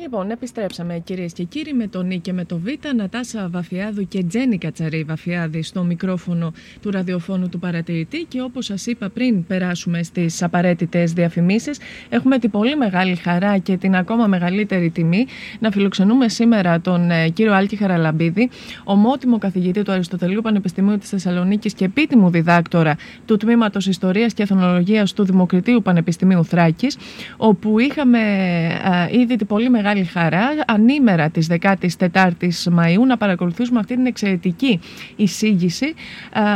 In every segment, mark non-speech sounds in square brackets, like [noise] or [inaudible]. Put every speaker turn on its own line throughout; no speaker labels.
Λοιπόν, επιστρέψαμε κυρίες και κύριοι με τον Νί και με το Β, Νατάσα Βαφιάδου και Τζένι Κατσαρή Βαφιάδη στο μικρόφωνο του ραδιοφώνου του παρατηρητή. Και όπως σας είπα πριν περάσουμε στις απαραίτητες διαφημίσεις, έχουμε την πολύ μεγάλη χαρά και την ακόμα μεγαλύτερη τιμή να φιλοξενούμε σήμερα τον ε, κύριο Άλκη Χαραλαμπίδη, ομότιμο καθηγητή του Αριστοτελείου Πανεπιστημίου της Θεσσαλονίκης και επίτιμου διδάκτορα του τμήματος Ιστορίας και Εθνολογίας του Δημοκρατίου Πανεπιστημίου Θράκης, όπου είχαμε ε, ήδη την πολύ μεγάλη μεγάλη χαρά. Ανήμερα της 14ης Μαΐου να παρακολουθήσουμε αυτή την εξαιρετική εισήγηση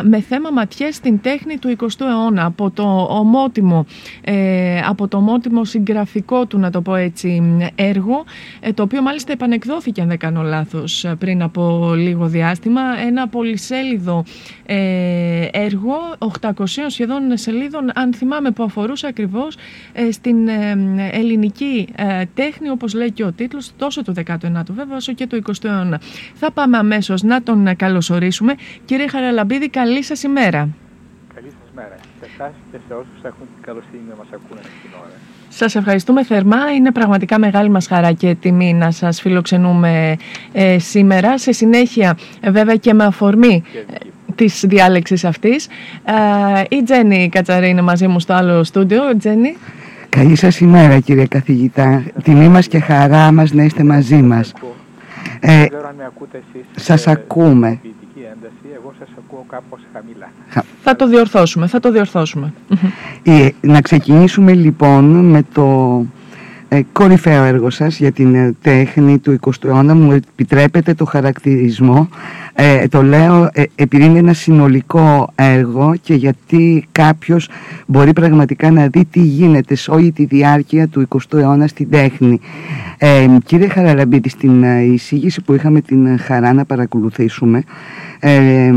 με θέμα ματιές στην τέχνη του 20ου αιώνα από το ομότιμο, ε, από το ομότιμο συγγραφικό του να το πω έτσι έργο ε, το οποίο μάλιστα επανεκδόθηκε αν δεν κάνω λάθος πριν από λίγο διάστημα ένα πολυσέλιδο ε, έργο 800 σχεδόν σελίδων αν θυμάμαι που αφορούσε ακριβώς στην ελληνική τέχνη όπως λέει και ο τίτλος τόσο του 19ου βέβαια όσο και του 20ου αιώνα. Θα πάμε αμέσως να τον καλωσορίσουμε. Κύριε Χαραλαμπίδη, καλή σας ημέρα.
Καλή σας ημέρα. Σε εσάς και σε όσους έχουν την καλοσύνη να μας ακούνε την ώρα.
Σας ευχαριστούμε θερμά. Είναι πραγματικά μεγάλη μας χαρά και τιμή να σας φιλοξενούμε ε, σήμερα. Σε συνέχεια, βέβαια και με αφορμή ε, της διάλεξης αυτής, ε, η Τζέννη Κατσαρή είναι μαζί μου στο άλλο στούντιο. Τζέννη.
Καλή σας ημέρα κύριε καθηγητά. Τιμή μας και χαρά μας να είστε μαζί μας.
Ε, ξέρω αν με ακούτε εσείς.
Σας ακούμε.
Ένταση, εγώ σας ακούω κάπως χαμηλά.
Θα το διορθώσουμε, θα το διορθώσουμε.
Ε, να ξεκινήσουμε λοιπόν με το ε, κορυφαίο έργο σας για την ε, τέχνη του 20ου αιώνα. Μου επιτρέπετε το χαρακτηρισμό ε, το λέω ε, επειδή είναι ένα συνολικό έργο και γιατί κάποιος μπορεί πραγματικά να δει τι γίνεται σε όλη τη διάρκεια του 20ου αιώνα στην τέχνη. Ε, κύριε Χαραλαμπίδη, στην ε, εισήγηση που είχαμε την χαρά να παρακολουθήσουμε, ε,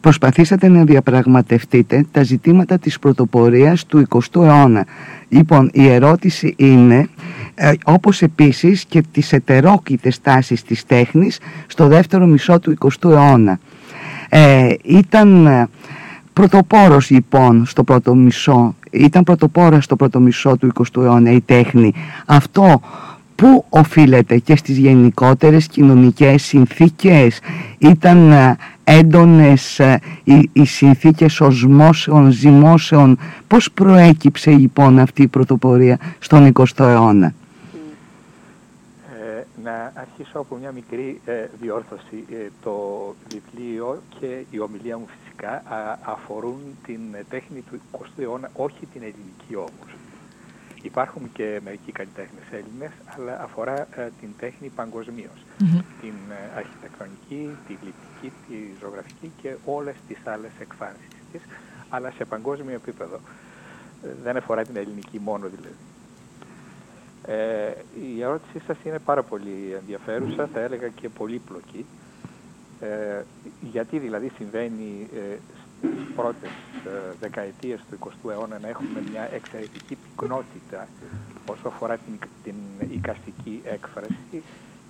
προσπαθήσατε να διαπραγματευτείτε τα ζητήματα της πρωτοπορίας του 20ου αιώνα. Λοιπόν, η ερώτηση είναι ε, όπως επίσης και τις ετερόκητες τάσεις της τέχνης στο δεύτερο μισό του 20ου αιώνα. Ε, ήταν ε, πρωτοπόρος λοιπόν στο πρώτο μισό, ήταν πρωτοπόρα στο πρώτο μισό του 20ου αιώνα η τέχνη. Αυτό που οφείλεται και στις γενικότερες κοινωνικές συνθήκες; Ήταν ε, έντονες οι, οι συνθήκες οσμώσεων, ζυμώσεων πώς προέκυψε λοιπόν αυτή η πρωτοπορία στον 20ο αιώνα;
Να αρχίσω από μια μικρή ε, διόρθωση. Ε, το βιβλίο και η ομιλία μου φυσικά αφορούν την τέχνη του 20ου αιώνα, όχι την ελληνική όμως. Υπάρχουν και μερικοί καλλιτέχνες Έλληνες, αλλά αφορά ε, την τέχνη παγκοσμίως. Την αρχιτεκτονική, τη γλυπτική, τη ζωγραφική και όλες τις άλλες εκφάνσεις της, αλλά σε παγκόσμιο επίπεδο. Δεν αφορά την ελληνική μόνο δηλαδή. Ε, η ερώτησή σας είναι πάρα πολύ ενδιαφέρουσα, θα έλεγα και πολύπλοκη. Ε, γιατί δηλαδή συμβαίνει ε, στις πρώτες ε, δεκαετίες του 20ου αιώνα να έχουμε μια εξαιρετική πυκνότητα όσο αφορά την, την οικαστική έκφραση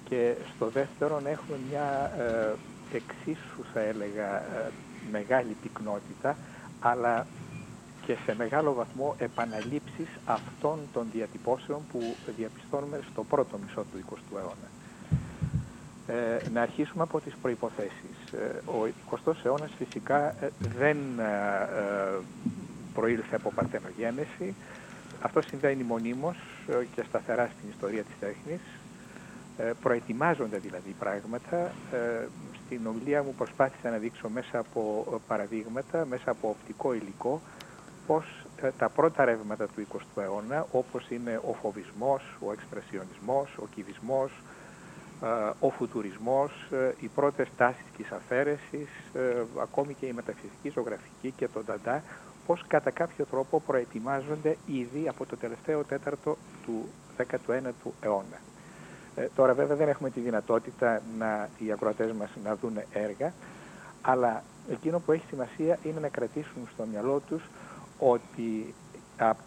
και στο δεύτερο να έχουμε μια ε, εξίσου θα έλεγα ε, μεγάλη πυκνότητα αλλά και σε μεγάλο βαθμό επαναλήψεις αυτών των διατυπώσεων που διαπιστώνουμε στο πρώτο μισό του 20ου αιώνα. Ε, να αρχίσουμε από τις προϋποθέσεις. Ε, ο 20ος αιώνας φυσικά ε, δεν ε, προήλθε από παρθενογένεση. Αυτό συμβαίνει μονίμως και σταθερά στην ιστορία της τέχνης. Προετοιμάζονται δηλαδή πράγματα. Στην ομιλία μου προσπάθησα να δείξω μέσα από παραδείγματα, μέσα από οπτικό υλικό, πως ε, τα πρώτα ρεύματα του 20ου αιώνα, όπως είναι ο φοβισμός, ο εξπρεσιονισμός, ο κυβισμός, ε, ο φουτουρισμός, ε, οι πρώτες τάσεις της αφαίρεσης, ακόμη και η μεταφυσική ζωγραφική και το νταντά, πως κατά κάποιο τρόπο προετοιμάζονται ήδη από το τελευταίο τέταρτο του 19ου αιώνα. τώρα βέβαια δεν έχουμε τη δυνατότητα να οι ακροατές μας να δουν έργα, αλλά εκείνο που έχει σημασία είναι να κρατήσουν στο μυαλό τους ότι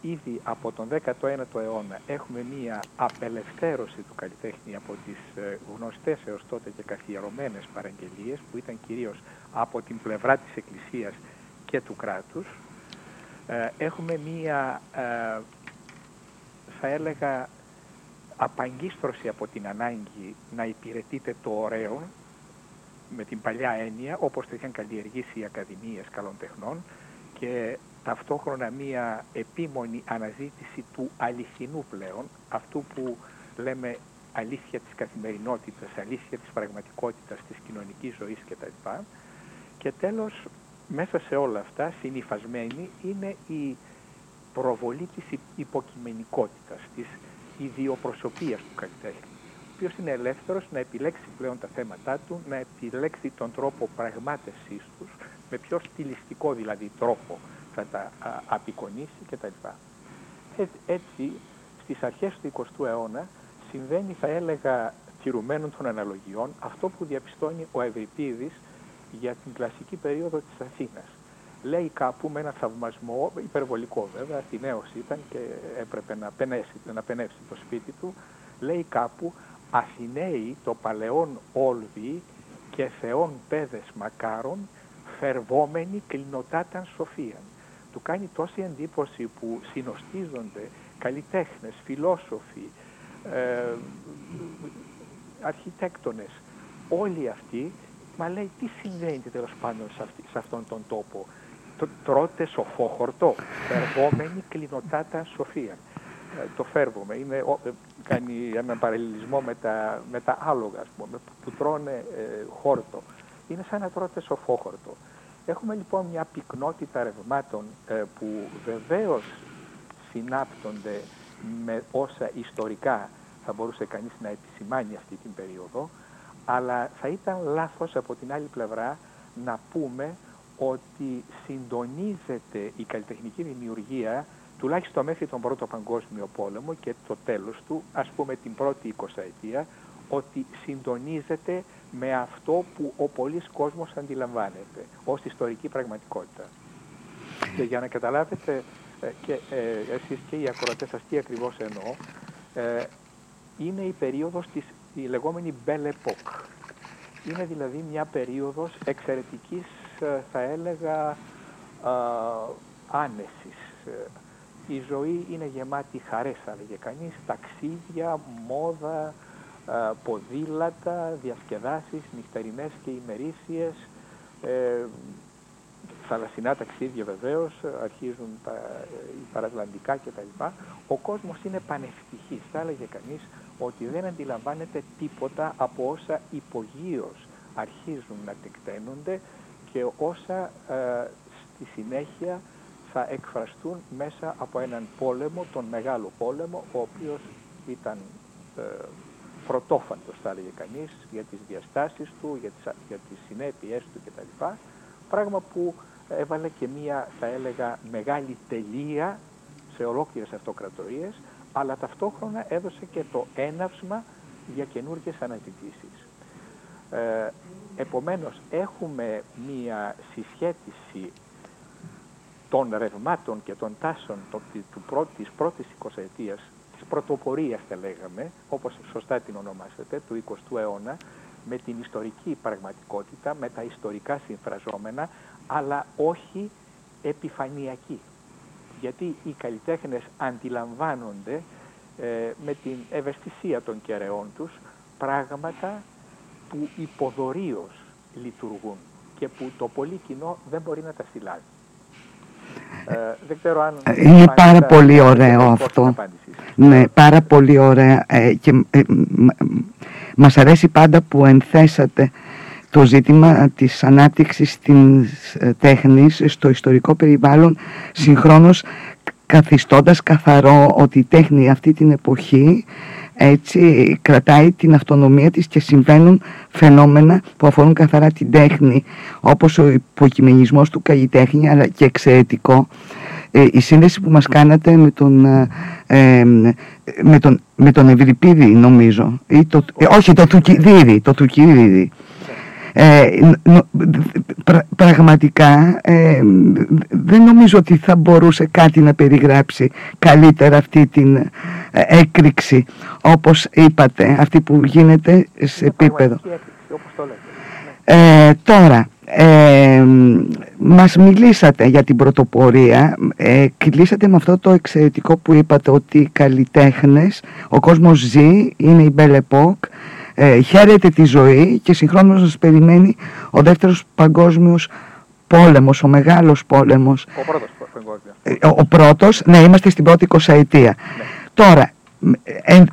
ήδη από τον 19ο αιώνα έχουμε μία απελευθέρωση του καλλιτέχνη από τις ε, γνωστές έως τότε και καθιερωμένες παραγγελίες που ήταν κυρίως από την πλευρά της Εκκλησίας και του κράτους. Ε, έχουμε μία, ε, θα έλεγα, απαγκίστρωση από την ανάγκη να υπηρετείτε το ωραίο με την παλιά έννοια όπως το είχαν καλλιεργήσει οι Ακαδημίες Καλών Τεχνών και ταυτόχρονα μία επίμονη αναζήτηση του αληθινού πλέον, αυτού που λέμε αλήθεια της καθημερινότητας, αλήθεια της πραγματικότητας, της κοινωνικής ζωής κτλ. Και τέλος, μέσα σε όλα αυτά, συνειφασμένη είναι η προβολή της υποκειμενικότητας, της ιδιοπροσωπίας του καλλιτέχνη, ο οποίος είναι ελεύθερος να επιλέξει πλέον τα θέματά του, να επιλέξει τον τρόπο πραγμάτευσής τους, με πιο στιλιστικό δηλαδή τρόπο θα τα απεικονίσει κτλ. Έτσι, στις αρχές του 20ου αιώνα συμβαίνει, θα έλεγα, τηρουμένων των αναλογιών, αυτό που διαπιστώνει ο Ευρυπίδης για την κλασική περίοδο της Αθήνας. Λέει κάπου με ένα θαυμασμό, υπερβολικό βέβαια, Αθηναίος ήταν και έπρεπε να πενέσει, να πενεύσει το σπίτι του, λέει κάπου Αθηναίοι το παλαιόν όλβοι και θεών πέδες μακάρων φερβόμενοι κλινοτάταν σοφίαν. Του κάνει τόση εντύπωση που συνοστίζονται καλλιτέχνες, φιλόσοφοι, ε, αρχιτέκτονες, όλοι αυτοί, μα λέει τι συμβαίνει τέλος πάντων σε, σε αυτόν τον τόπο; Το, τρώτε σοφόχορτο, φερβόμενοι κλινοτάτα σοφία. Ε, το φέρβομαι, είναι, ε, κάνει έναν παραλληλισμό με τα, με τα άλογα, πούμε, που τρώνε ε, χόρτο. Είναι σαν να τρώτε σοφόχορτο. Έχουμε λοιπόν μια πυκνότητα ρευμάτων που βεβαίως συνάπτονται με όσα ιστορικά θα μπορούσε κανείς να επισημάνει αυτή την περίοδο, αλλά θα ήταν λάθος από την άλλη πλευρά να πούμε ότι συντονίζεται η καλλιτεχνική δημιουργία τουλάχιστον μέχρι τον Πρώτο Παγκόσμιο Πόλεμο και το τέλος του, ας πούμε την πρώτη εικοσαετία, ότι συντονίζεται με αυτό που ο πολλής κόσμος αντιλαμβάνεται ως ιστορική πραγματικότητα. Και για να καταλάβετε ε, και ε, εσείς και οι ακροατές σας τι ακριβώς εννοώ, ε, είναι η περίοδος της η λεγόμενη Belle Époque. Είναι δηλαδή μια περίοδος εξαιρετικής, ε, θα έλεγα, άνεσης. Η ζωή είναι γεμάτη χαρές, θα λέγε κανείς, ταξίδια, μόδα, ποδήλατα, διασκεδάσεις, νυχτερινές και ημερήσιες, ε, θαλασσινά ταξίδια βεβαίως, αρχίζουν τα, οι παρατλαντικά κτλ. Ο κόσμος είναι πανευτυχής, θα έλεγε κανείς, ότι δεν αντιλαμβάνεται τίποτα από όσα υπογείως αρχίζουν να τεκταίνονται και όσα ε, στη συνέχεια θα εκφραστούν μέσα από έναν πόλεμο, τον μεγάλο πόλεμο, ο οποίος ήταν ε, πρωτόφαντος θα έλεγε κανείς για τις διαστάσεις του, για τις, για τις συνέπειές του κτλ. Πράγμα που έβαλε και μία θα έλεγα μεγάλη τελεία σε ολόκληρες αυτοκρατορίες αλλά ταυτόχρονα έδωσε και το έναυσμα για καινούργιες αναζητήσεις. Ε, επομένως, έχουμε μία συσχέτιση των ρευμάτων και των τάσεων το, του πρώτη, της πρώτης εικοσαετίας, της πρωτοπορίας θα λέγαμε, όπως σωστά την ονομάσετε, του 20ου αιώνα, με την ιστορική πραγματικότητα, με τα ιστορικά συμφραζόμενα, αλλά όχι επιφανειακή γιατί οι καλλιτέχνες αντιλαμβάνονται ε, με την ευαισθησία των κεραιών τους πράγματα που υποδορίως λειτουργούν και που το πολύ κοινό δεν μπορεί να τα συλλάβει.
Ε, δεν ξέρω αν ε, Είναι πάρα πολύ ωραίο αυτό. Ναι, πάρα πολύ ωραία ε, και ε, μας αρέσει πάντα που ενθέσατε το ζήτημα της ανάπτυξης της ε, τέχνης στο ιστορικό περιβάλλον συγχρόνως καθιστώντας καθαρό ότι η τέχνη αυτή την εποχή έτσι κρατάει την αυτονομία της και συμβαίνουν φαινόμενα που αφορούν καθαρά την τέχνη όπως ο υποκειμενισμός του καλλιτέχνη αλλά και εξαιρετικό. Ε, η σύνδεση που μας κάνατε με τον, ε, με τον, με τον Ευρυπίδη νομίζω ή το, όχι το Τουκιδίδη το Τουκιδίδη ε, πραγματικά ε, δεν νομίζω ότι θα μπορούσε κάτι να περιγράψει καλύτερα αυτή την ε, έκρηξη όπως είπατε αυτή που γίνεται σε επίπεδο.
ε,
τώρα ε, μας μιλήσατε για την πρωτοπορία, ε, κλείσατε με αυτό το εξαιρετικό που είπατε ότι οι καλλιτέχνες, ο κόσμος ζει, είναι η Belle Époque, ε, χαίρεται τη ζωή και συγχρόνως μας περιμένει ο δεύτερος παγκόσμιος πόλεμος, ο μεγάλος πόλεμος.
Ο πρώτος παγκόσμιος.
Ε, ο, πρώτος, ναι, είμαστε στην πρώτη εικοσαετία. Ναι. Τώρα, ε,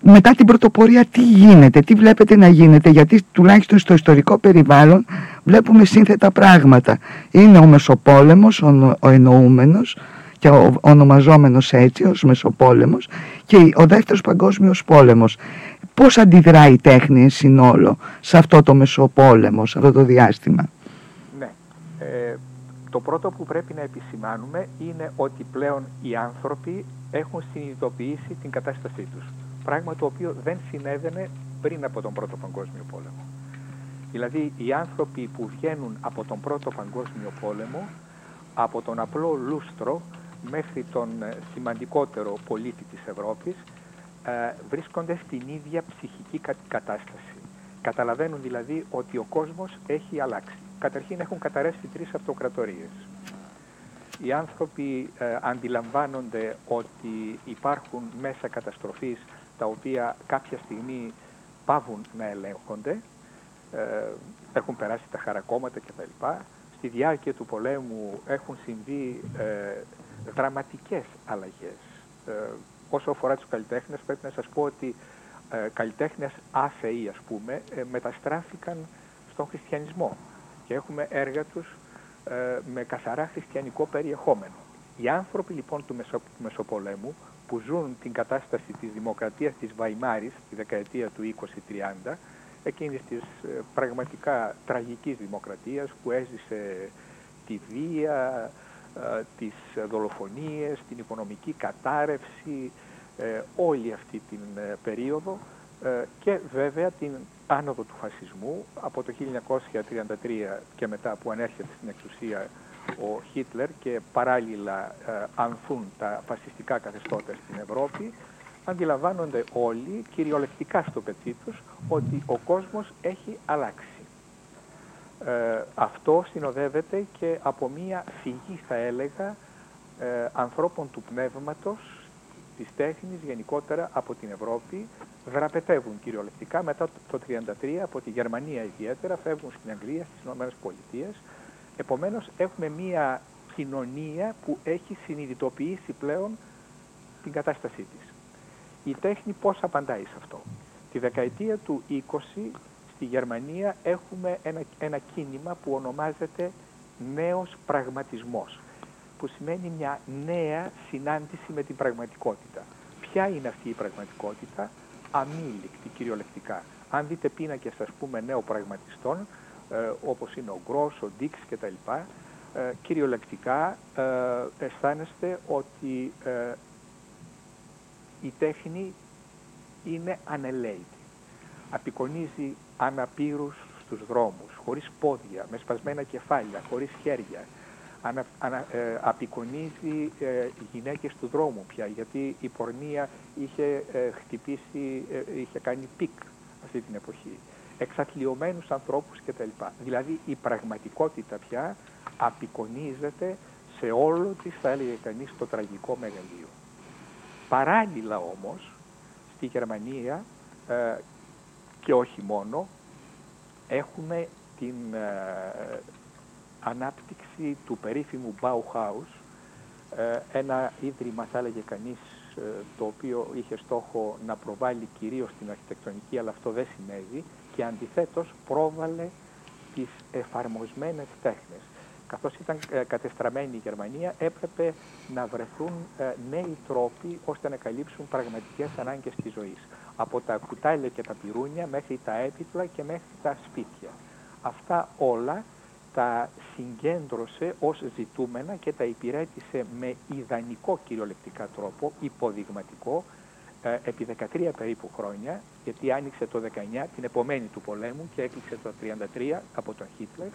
μετά την πρωτοπορία τι γίνεται, τι βλέπετε να γίνεται, γιατί τουλάχιστον στο ιστορικό περιβάλλον βλέπουμε σύνθετα πράγματα. Είναι ο Μεσοπόλεμος, ο, ο εννοούμενος και ο ονομαζόμενος έτσι ως Μεσοπόλεμος και ο δεύτερος παγκόσμιος πόλεμος. Πώς αντιδράει η τέχνη συνόλο σε αυτό το Μεσοπόλεμο, σε αυτό το διάστημα;
Ναι. Ε, το πρώτο που πρέπει να επισημάνουμε είναι ότι πλέον οι άνθρωποι έχουν συνειδητοποιήσει την κατάστασή τους. Πράγμα το οποίο δεν συνέβαινε πριν από τον Πρώτο Παγκόσμιο Πόλεμο. Δηλαδή οι άνθρωποι που βγαίνουν από τον Πρώτο Παγκόσμιο Πόλεμο, από τον απλό λούστρο μέχρι τον ε, σημαντικότερο πολίτη της Ευρώπης, ε, βρίσκονται στην ίδια ψυχική κατάσταση. Καταλαβαίνουν δηλαδή ότι ο κόσμος έχει αλλάξει. Καταρχήν έχουν καταρρεύσει τρεις αυτοκρατορίες οι άνθρωποι ε, αντιλαμβάνονται ότι υπάρχουν μέσα καταστροφής τα οποία κάποια στιγμή πάβουν να ελέγχονται, ε, έχουν περάσει τα χαρακόμματα κτλ. Στη διάρκεια του πολέμου έχουν συμβεί ε, δραματικές αλλαγές. Ε, όσο αφορά τους καλλιτέχνες πρέπει να σας πω ότι ε, καλλιτέχνες άθεοι ας πούμε ε, μεταστράφηκαν στον χριστιανισμό και έχουμε έργα τους ε, με καθαρά χριστιανικό περιεχόμενο. Οι άνθρωποι λοιπόν του, Μεσο, Μεσοπολέμου που ζουν την κατάσταση της δημοκρατίας της Βαϊμάρης τη δεκαετία του 20-30 εκείνης της ε, πραγματικά τραγικής δημοκρατίας που έζησε τη βία, ε, τις δολοφονίες, την οικονομική κατάρρευση, όλη αυτή την περίοδο και βέβαια την άνοδο του φασισμού από το 1933 και μετά που ανέρχεται στην εξουσία ο Χίτλερ και παράλληλα ε, ανθούν τα φασιστικά καθεστώτα στην Ευρώπη, αντιλαμβάνονται όλοι, κυριολεκτικά στο πετσί τους, ότι ο κόσμος έχει αλλάξει. Ε, αυτό συνοδεύεται και από μία φυγή, θα έλεγα, ε, ανθρώπων του πνεύματος, της τέχνης γενικότερα από την Ευρώπη, δραπετεύουν κυριολεκτικά μετά το 1933 από τη Γερμανία ιδιαίτερα, φεύγουν στην Αγγλία, στις Ηνωμένες Πολιτείες. Επομένως έχουμε μία κοινωνία που έχει συνειδητοποιήσει πλέον την κατάστασή της. Η τέχνη πώς απαντάει σε αυτό; Τη δεκαετία του 20 στη Γερμανία έχουμε ένα, ένα κίνημα που ονομάζεται νέος πραγματισμός που σημαίνει μια νέα συνάντηση με την πραγματικότητα. Ποια είναι αυτή η πραγματικότητα, αμήλικτη κυριολεκτικά. Αν δείτε πίνακες ας πούμε νεοπραγματιστών, ε, όπως είναι ο Γκρός, ο Ντίξ κτλ, ε, κυριολεκτικά ε, αισθάνεστε ότι ε, η τέχνη είναι ανελαίτη. Απεικονίζει αναπήρους στους δρόμους, χωρίς πόδια, με σπασμένα κεφάλια, χωρίς χέρια, ανα, ανα, ε, απεικονίζει ε, γυναίκες του δρόμου πια, γιατί η πορνεία είχε ε, χτυπήσει, ε, είχε κάνει peak αυτή την εποχή. Εξαθλειωμένους ανθρώπους κτλ. Δηλαδή η πραγματικότητα πια απεικονίζεται σε όλο της, θα έλεγε κανείς, το τραγικό μεγαλείο. Παράλληλα όμως, στη Γερμανία και όχι μόνο, έχουμε την ανάπτυξη του περίφημου Bauhaus, ε, ένα ίδρυμα θα έλεγε κανείς ε, το οποίο είχε στόχο να προβάλλει κυρίως την αρχιτεκτονική αλλά αυτό δεν συνέβη και αντιθέτως πρόβαλε τις εφαρμοσμένες τέχνες. Καθώς ήταν ε, κατεστραμμένη η Γερμανία έπρεπε να βρεθούν νέοι τρόποι ώστε να καλύψουν πραγματικές ανάγκες της ζωής. Από τα κουτάλια και τα πυρούνια μέχρι τα έπιπλα και μέχρι τα σπίτια. Αυτά όλα τα συγκέντρωσε ως ζητούμενα και τα υπηρέτησε με ιδανικό κυριολεκτικά τρόπο, υποδειγματικό, ε, επί 13 περίπου χρόνια, γιατί άνοιξε το 19 την επομένη του πολέμου και έκλεισε το 33 από τον Χίτλερ,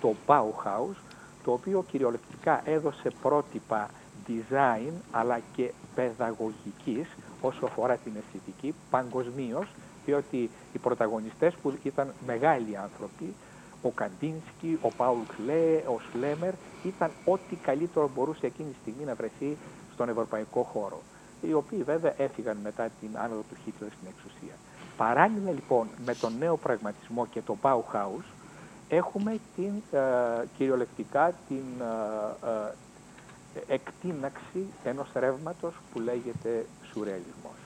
το Bauhaus, το οποίο κυριολεκτικά έδωσε πρότυπα design αλλά και παιδαγωγικής όσο αφορά την αισθητική παγκοσμίως, διότι οι πρωταγωνιστές που ήταν μεγάλοι άνθρωποι ο Καντίνσκι, ο Πάουλ Κλέ, ο Σλέμερ ήταν ό,τι καλύτερο μπορούσε εκείνη τη στιγμή να βρεθεί στον ευρωπαϊκό χώρο. Οι οποίοι βέβαια έφυγαν μετά την άνοδο του Χίτλερ στην εξουσία. Παράλληλα λοιπόν με τον νέο πραγματισμό και το Bauhaus έχουμε την, ε, κυριολεκτικά την ε, ε, εκτείναξη ενός ρεύματος που λέγεται σουρεαλισμός.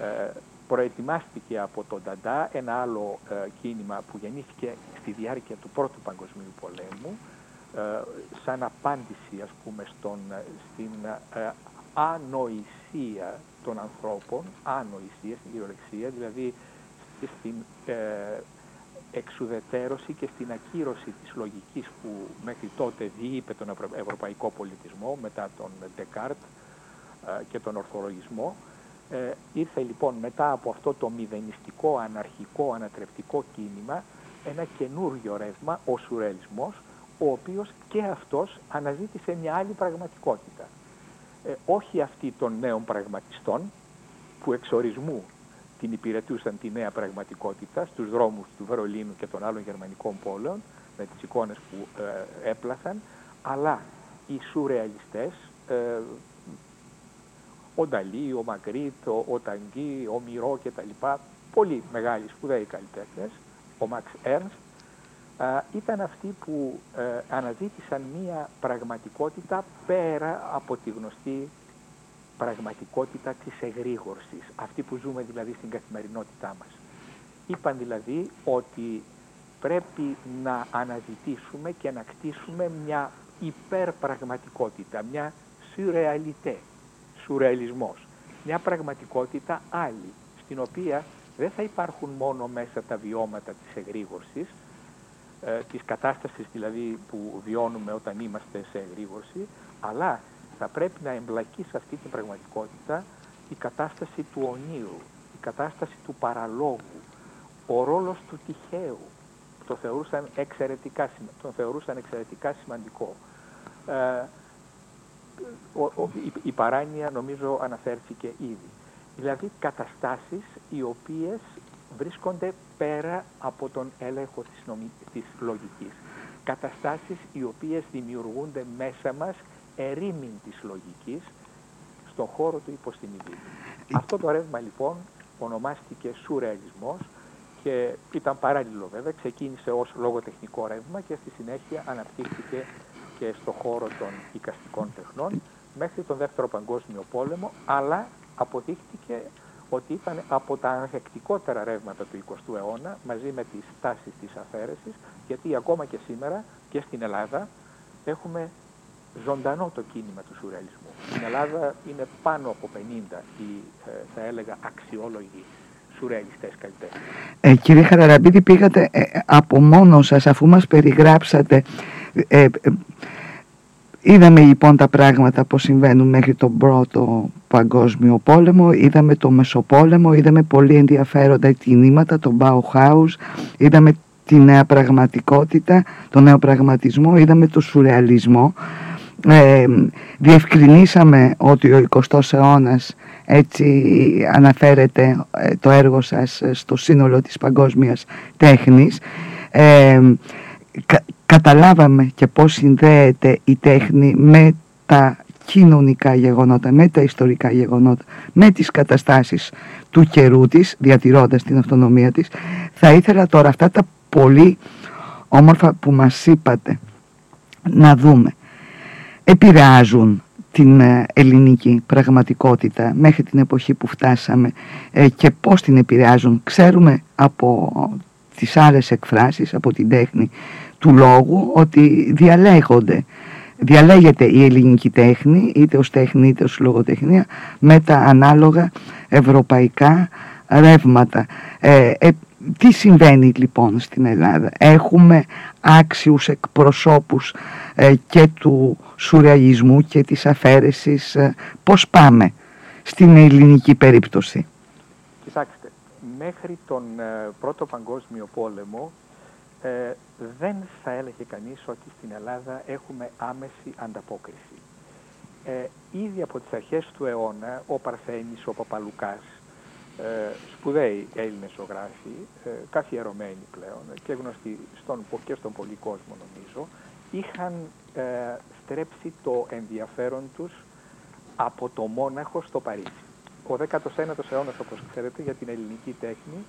Ε, προετοιμάστηκε από τον Ταντά ένα άλλο ε, κίνημα που γεννήθηκε στη διάρκεια του Πρώτου Παγκοσμίου Πολέμου ε, σαν απάντηση ας πούμε στον, στην ανοησία των ανθρώπων, ανοησία, στην κυριολεξία, δηλαδή στην εξουδετέρωση και στην ακύρωση της λογικής που μέχρι τότε διείπε τον ευρωπαϊκό πολιτισμό μετά τον Ντεκάρτ και τον ορθολογισμό. Ε, ήρθε λοιπόν μετά από αυτό το μηδενιστικό, αναρχικό, ανατρεπτικό κίνημα ένα καινούργιο ρεύμα, ο σουρελισμός, ο οποίος και αυτός αναζήτησε μια άλλη πραγματικότητα. Ε, όχι αυτή των νέων πραγματιστών που εξορισμού την υπηρετούσαν τη νέα πραγματικότητα στους δρόμους του Βερολίνου και των άλλων γερμανικών πόλεων με τις εικόνες που ε, έπλασαν, αλλά οι σουρεαλιστές, ε, ο Νταλή, ο Μαγκρίτ, ο, ο Ταγκή, ο Μυρό κτλ. Πολύ μεγάλοι σπουδαίοι καλλιτέχνες, ο Μαξ Έρνστ, ήταν αυτοί που ε, αναζήτησαν μία πραγματικότητα πέρα από τη γνωστή πραγματικότητα της εγρήγορσης, αυτή που ζούμε δηλαδή στην καθημερινότητά μας. Είπαν δηλαδή ότι πρέπει να αναζητήσουμε και να κτίσουμε μια υπερπραγματικότητα, μια σουρεαλιτέ, σουρεαλισμός, μια πραγματικότητα άλλη, στην οποία δεν θα υπάρχουν μόνο μέσα τα βιώματα της εγρήγορσης, ε, της κατάστασης δηλαδή που βιώνουμε όταν είμαστε σε εγρήγορση, αλλά θα πρέπει να εμπλακεί σε αυτή την πραγματικότητα η κατάσταση του ονείρου, η κατάσταση του παραλόγου, ο ρόλος του τυχαίου, το θεωρούσαν εξαιρετικά, τον θεωρούσαν εξαιρετικά σημαντικό. Ε, η, η παράνοια νομίζω αναφέρθηκε ήδη. Δηλαδή καταστάσεις οι οποίες βρίσκονται πέρα από τον έλεγχο της, νομι... της λογικής. Καταστάσεις οι οποίες δημιουργούνται μέσα μας ερήμην της λογικής στον χώρο του υποστημιδίου. Αυτό το ρεύμα λοιπόν ονομάστηκε σουρεαλισμός και ήταν παράλληλο βέβαια, ξεκίνησε ως λογοτεχνικό ρεύμα και στη συνέχεια αναπτύχθηκε και στον χώρο των οικαστικών τεχνών μέχρι τον Δεύτερο Παγκόσμιο Πόλεμο, αλλά αποδείχτηκε ότι ήταν από τα ανθεκτικότερα ρεύματα του 20ου αιώνα μαζί με τις τάσεις της αφαίρεσης, γιατί ακόμα και σήμερα και στην Ελλάδα έχουμε ζωντανό το κίνημα του σουρεαλισμού. Στην Ελλάδα είναι πάνω από 50 οι, ε, θα έλεγα, αξιόλογοι σουρεαλιστές καλλιτέχνες.
Ε, κύριε Χαραραμπίδη, πήγατε ε, από μόνος σας, αφού μας περιγράψατε, ε, είδαμε λοιπόν τα πράγματα που συμβαίνουν μέχρι τον πρώτο παγκόσμιο πόλεμο, είδαμε το Μεσοπόλεμο, είδαμε πολύ ενδιαφέροντα κινήματα, τον Bauhaus, είδαμε τη νέα πραγματικότητα, τον νέο πραγματισμό, είδαμε το σουρεαλισμό ε, διευκρινίσαμε ότι ο 20ος αιώνας έτσι αναφέρεται ε, το έργο σας στο σύνολο της παγκόσμιας τέχνης ε, καταλάβαμε και πώς συνδέεται η τέχνη με τα κοινωνικά γεγονότα, με τα ιστορικά γεγονότα, με τις καταστάσεις του καιρού της, διατηρώντας την αυτονομία της. Θα ήθελα τώρα αυτά τα πολύ όμορφα που μας είπατε να δούμε επηρεάζουν την ε, ελληνική πραγματικότητα μέχρι την εποχή που φτάσαμε ε, και πώς την επηρεάζουν. Ξέρουμε από τις άλλες εκφράσεις, από την τέχνη του λόγου, ότι διαλέγονται. Διαλέγεται η ελληνική τέχνη, είτε ως τέχνη είτε ως λογοτεχνία, με τα ανάλογα ευρωπαϊκά ρεύματα. Ε, τι συμβαίνει λοιπόν στην Ελλάδα; Έχουμε άξιους εκπροσώπους ε, και του σουρεαλισμού και της αφαίρεσης. Ε, πώς πάμε στην ελληνική περίπτωση;
Κοιτάξτε, μέχρι τον ε, Πρώτο Παγκόσμιο Πόλεμο δεν θα έλεγε κανείς ότι στην Ελλάδα έχουμε άμεση ανταπόκριση. ήδη από τις αρχές του αιώνα ο Παρθένης, ο Παπαλουκάς, ε, σπουδαίοι Έλληνες ζωγράφοι, ε, καθιερωμένοι πλέον και γνωστοί στον, και στον πολύ κόσμο νομίζω, είχαν ε, στρέψει το ενδιαφέρον τους από το Μόναχο στο Παρίσι. Ο 19ος αιώνας, όπως ξέρετε, για την ελληνική τέχνη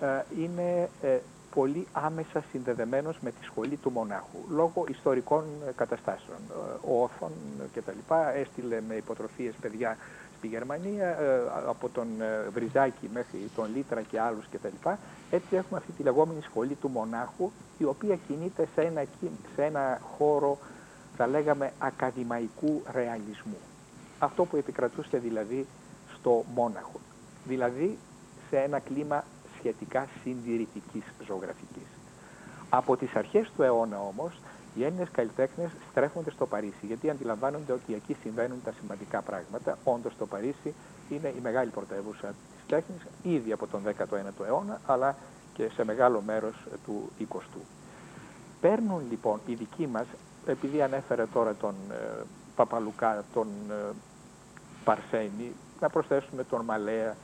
ε, είναι ε, πολύ άμεσα συνδεδεμένος με τη σχολή του μονάχου, λόγω ιστορικών καταστάσεων. Ο Όθων και τα λοιπά έστειλε με υποτροφίες παιδιά στη Γερμανία, ε, από τον ε, Βριζάκη μέχρι τον Λίτρα και άλλους κτλ. Έτσι έχουμε αυτή τη λεγόμενη σχολή του μονάχου, η οποία κινείται σε ένα, σε ένα χώρο, θα λέγαμε, ακαδημαϊκού ρεαλισμού. Αυτό που επικρατούσε δηλαδή στο μόναχο. Δηλαδή σε ένα κλίμα σχετικά συντηρητικής ζωγραφικής. Από τις αρχές του αιώνα όμως οι Έλληνες καλλιτέχνες στρέφονται στο Παρίσι γιατί αντιλαμβάνονται ότι εκεί συμβαίνουν τα σημαντικά πράγματα. Όντως το Παρίσι είναι η μεγάλη πρωτεύουσα της τέχνης ήδη από τον 19ο αιώνα αλλά και σε μεγάλο μέρος του 20ου. Παίρνουν λοιπόν οι δικοί μας, επειδή ανέφερε τώρα τον ε, Παπαλουκά, τον ε, Παρσένη, να προσθέσουμε τον Μαλέα,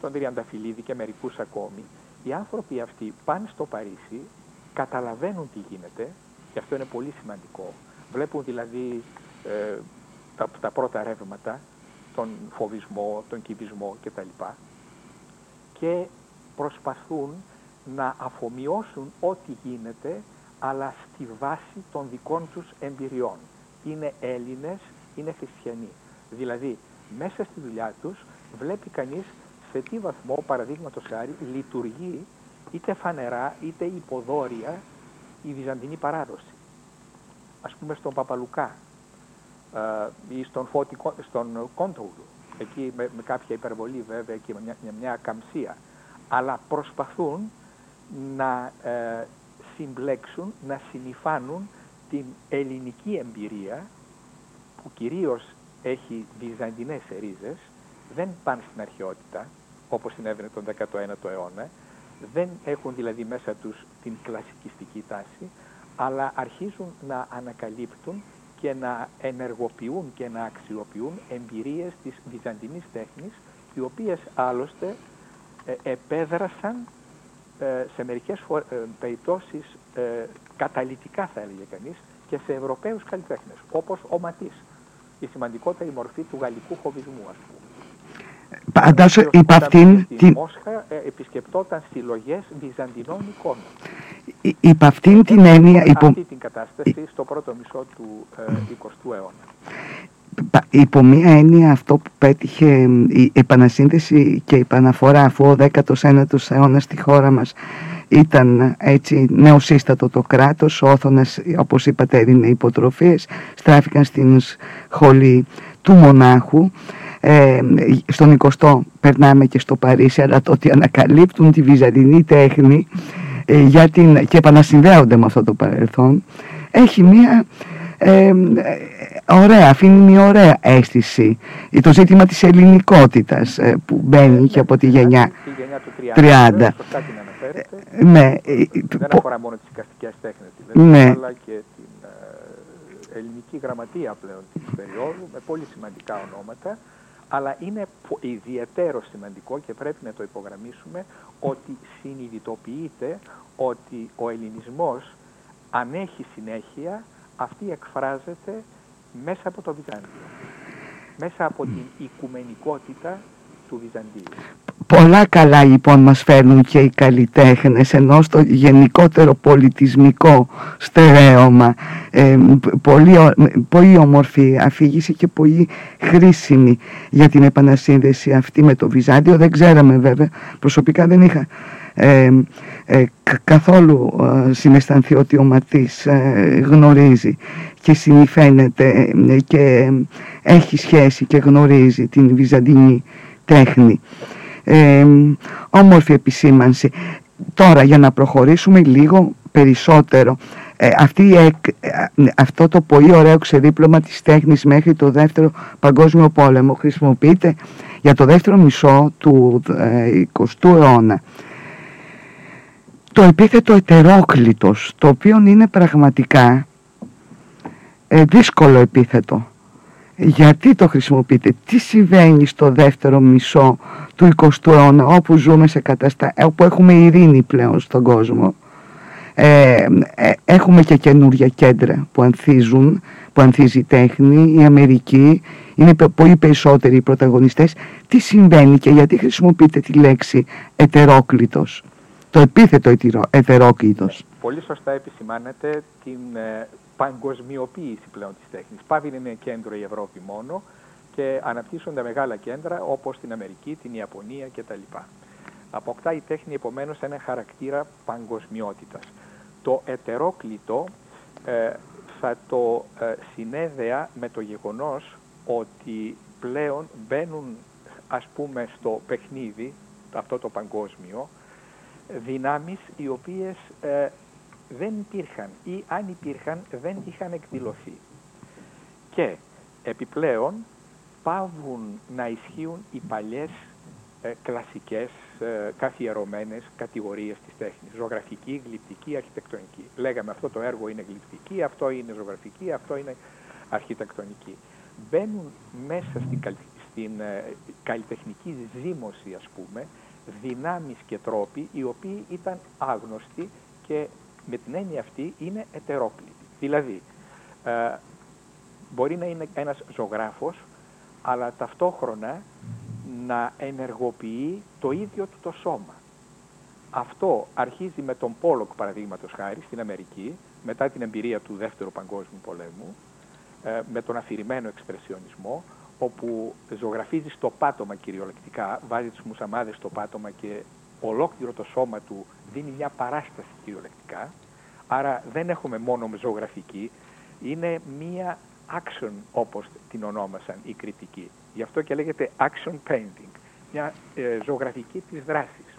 τον Τριανταφυλλίδη και μερικούς ακόμη, οι άνθρωποι αυτοί πάνε στο Παρίσι, καταλαβαίνουν τι γίνεται, και αυτό είναι πολύ σημαντικό. Βλέπουν δηλαδή ε, τα, τα πρώτα ρεύματα, τον φοβισμό, τον κυβισμό κτλ. Και προσπαθούν να αφομοιώσουν ό,τι γίνεται, αλλά στη βάση των δικών τους εμπειριών. Είναι Έλληνες, είναι χριστιανοί. Δηλαδή, μέσα στη δουλειά τους βλέπει κανείς σε τι βαθμό, παραδείγματος χάρη, λειτουργεί είτε φανερά είτε υποδόρια η Βυζαντινή παράδοση. Ας πούμε στον Παπαλουκά ε, ή στον, Φώτη, στον Κόντογλου, εκεί με, κάποια υπερβολή βέβαια και με μια, μια καμψία, αλλά προσπαθούν να ε, συμπλέξουν, να συνειφάνουν την ελληνική εμπειρία που κυρίως έχει βυζαντινές ρίζες, δεν πάνε στην αρχαιότητα, όπως συνέβαινε τον 19ο αιώνα, δεν έχουν δηλαδή μέσα τους την κλασικιστική τάση, αλλά αρχίζουν να ανακαλύπτουν και να ενεργοποιούν και να αξιοποιούν εμπειρίες της βυζαντινής τέχνης, οι οποίες άλλωστε ε, επέδρασαν ε, σε μερικές φο... ε, περιπτώσεις ε, καταλυτικά θα έλεγε κανείς και σε Ευρωπαίους καλλιτέχνες, όπως ο Ματής, η σημαντικότερη μορφή του γαλλικού χοβισμού ας πούμε.
Φαντάσου υπ' αυτήν
την... Μόσχα ε, επισκεπτόταν συλλογές βυζαντινών εικόνων.
Υπ' αυτήν την έννοια...
Υπό... Αυτή την κατάσταση στο πρώτο μισό του ε, 20ου αιώνα.
Υπό μία έννοια αυτό που πέτυχε η επανασύνδεση και η επαναφορά αφού ο 19ος αιώνας στη χώρα μας ήταν έτσι νεοσύστατο το κράτος, ο Όθωνας όπως είπατε έδινε υποτροφίες, στράφηκαν στην σχολή του μονάχου ε, στον 20ο περνάμε και στο Παρίσι αλλά το ότι ανακαλύπτουν τη βυζαντινή τέχνη ε, για την, και επανασυνδέονται με αυτό το παρελθόν έχει μια ε, ωραία, αφήνει μια ωραία αίσθηση. Το ζήτημα της ελληνικότητας ε, που μπαίνει και από τη γενιά,
του 30,
ναι,
δεν αφορά μόνο τις οικαστικές τέχνες ναι. αλλά και την ελληνική γραμματεία πλέον της περίοδου με πολύ σημαντικά ονόματα αλλά είναι ιδιαίτερο σημαντικό και πρέπει να το υπογραμμίσουμε ότι συνειδητοποιείται ότι ο ελληνισμός αν έχει συνέχεια αυτή εκφράζεται μέσα από το Βυζάντιο, μέσα από την οικουμενικότητα του Βυζαντίου.
Πολλά καλά λοιπόν μας φέρνουν και οι καλλιτέχνες ενώ στο γενικότερο πολιτισμικό στερέωμα ε, πολύ, πολύ όμορφη αφήγηση και πολύ χρήσιμη για την επανασύνδεση αυτή με το Βυζάντιο δεν ξέραμε βέβαια προσωπικά δεν είχα ε, ε, καθόλου ε, συναισθανθεί ότι ο Ματής ε, γνωρίζει και συνηφαίνεται και έχει σχέση και γνωρίζει την βυζαντινή τέχνη. Ε, όμορφη επισήμανση. Τώρα για να προχωρήσουμε λίγο περισσότερο ε, αυτή, ε, αυτό το πολύ ωραίο ξεδίπλωμα της τέχνης μέχρι το δεύτερο παγκόσμιο πόλεμο χρησιμοποιείται για το δεύτερο μισό του 20ου αιώνα. Το επίθετο ετερόκλητος το οποίο είναι πραγματικά δύσκολο επίθετο γιατί το χρησιμοποιείτε, τι συμβαίνει στο δεύτερο μισό του 20ου αιώνα όπου ζούμε σε καταστάσεις, όπου έχουμε ειρήνη πλέον στον κόσμο; Ε, ε, έχουμε και καινούργια κέντρα που ανθίζουν, που ανθίζει η τέχνη, η Αμερική, είναι πολύ περισσότεροι οι πρωταγωνιστές. Τι συμβαίνει και γιατί χρησιμοποιείτε τη λέξη ετερόκλητος, το επίθετο ετερόκλητος.
Πολύ σωστά επισημάνετε την ε, παγκοσμιοποίηση πλέον της τέχνης. Πάβει είναι κέντρο η Ευρώπη μόνο και αναπτύσσονται μεγάλα κέντρα όπως την Αμερική, την Ιαπωνία κτλ. Αποκτά η τέχνη επομένως ένα χαρακτήρα παγκοσμιότητας. Το ετερόκλητο ε, θα το ε, συνέδεα με το γεγονός ότι πλέον μπαίνουν ας πούμε στο παιχνίδι, αυτό το παγκόσμιο, δυνάμεις οι οποίες ε, δεν υπήρχαν ή αν υπήρχαν δεν είχαν εκδηλωθεί. Και επιπλέον πάβουν να ισχύουν οι παλιές ε, κλασικές ε, καθιερωμένες κατηγορίες της τέχνης. Ζωγραφική, γλυπτική, αρχιτεκτονική. Λέγαμε αυτό το έργο είναι γλυπτική, αυτό είναι ζωγραφική, αυτό είναι αρχιτεκτονική. Μπαίνουν μέσα στην, στην ε, καλλιτεχνική ζήμωση, ας πούμε, δυνάμεις και τρόποι οι οποίοι ήταν άγνωστοι και με την έννοια αυτή είναι ετερόκλητοι. Δηλαδή, ε, μπορεί να είναι ένας ζωγράφος, αλλά ταυτόχρονα να ενεργοποιεί το ίδιο του το σώμα. Αυτό αρχίζει με τον Πόλοκ, παραδείγματος χάρη, στην Αμερική, μετά την εμπειρία του Δεύτερου Παγκόσμιου Πολέμου, ε, με τον αφηρημένο εξπρεσιονισμό, όπου ζωγραφίζει στο πάτωμα κυριολεκτικά, βάζει τις μουσαμάδες στο πάτωμα και ολόκληρο το σώμα του δίνει μια παράσταση κυριολεκτικά. Άρα δεν έχουμε μόνο ζωγραφική, είναι μια action όπως την ονόμασαν οι κριτικοί. Γι' αυτό και λέγεται action painting, μια ε, ζωγραφική της δράσης.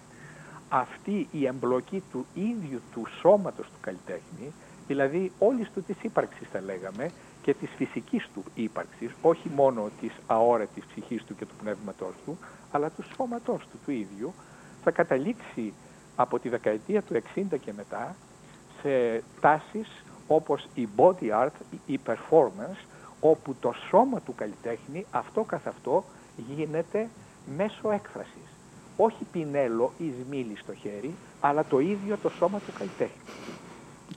Αυτή η εμπλοκή του ίδιου του σώματος του καλλιτέχνη, δηλαδή όλης του της ύπαρξης θα λέγαμε, και της φυσικής του ύπαρξης, όχι μόνο της αόρατης ψυχής του και του πνεύματός του, αλλά του σώματός του του ίδιου, θα καταλήξει από τη δεκαετία του 60 και μετά σε τάσεις όπως η body art, η performance, όπου το σώμα του καλλιτέχνη αυτό καθ' αυτό γίνεται μέσω έκφρασης. Όχι πινέλο ή σμήλι στο χέρι, αλλά το ίδιο το σώμα του καλλιτέχνη.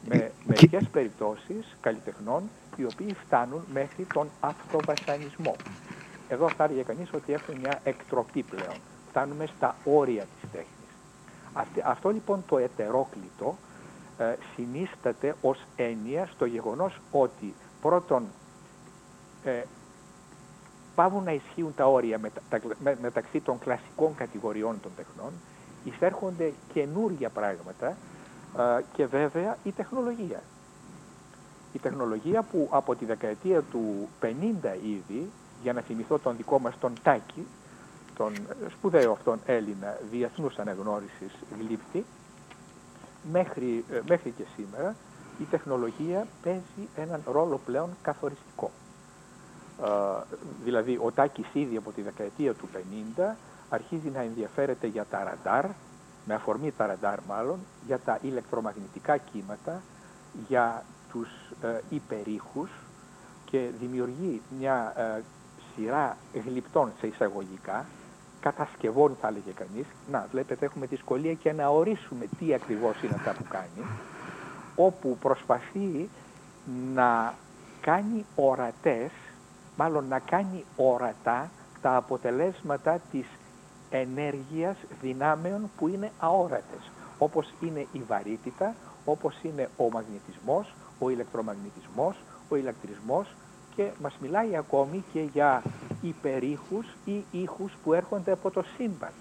Με μερικές περιπτώσεις καλλιτεχνών οι οποίοι φτάνουν μέχρι τον αυτοβασανισμό. Εδώ θα έλεγε κανείς ότι έχουμε μια εκτροπή πλέον. Φτάνουμε στα όρια της τέχνης. αυτό λοιπόν το ετερόκλητο ε, συνίσταται ως έννοια στο γεγονός ότι πρώτον ε, πάβουν να ισχύουν τα όρια μεταξύ των κλασικών κατηγοριών των τεχνών, εισέρχονται καινούργια πράγματα ε, και βέβαια η τεχνολογία. Η τεχνολογία που από τη δεκαετία του 50 ήδη, για να θυμηθώ τον δικό μας τον Τάκη, τον σπουδαίο αυτόν Έλληνα διεθνούς αναγνώρισης γλύπτη, μέχρι, ε, μέχρι και σήμερα η τεχνολογία παίζει έναν ρόλο πλέον καθοριστικό. Ε, δηλαδή ο Τάκης ήδη από τη δεκαετία του 50 αρχίζει να ενδιαφέρεται για τα ραντάρ, με αφορμή τα ραντάρ μάλλον, για τα ηλεκτρομαγνητικά κύματα, για τους ε, υπερήχους και δημιουργεί μια ε, σειρά γλυπτών σε εισαγωγικά, κατασκευών θα έλεγε κανείς. Να, βλέπετε έχουμε δυσκολία και να ορίσουμε τι ακριβώς είναι αυτά που κάνει, όπου προσπαθεί να κάνει ορατές, μάλλον να κάνει ορατά τα αποτελέσματα της ενέργειας δυνάμεων που είναι αόρατες, όπως είναι η βαρύτητα, όπως είναι ο μαγνητισμός, ο ηλεκτρομαγνητισμός, ο ηλεκτρισμός και μας μιλάει ακόμη και για υπερήχους ή ήχους που έρχονται από το σύμπαν.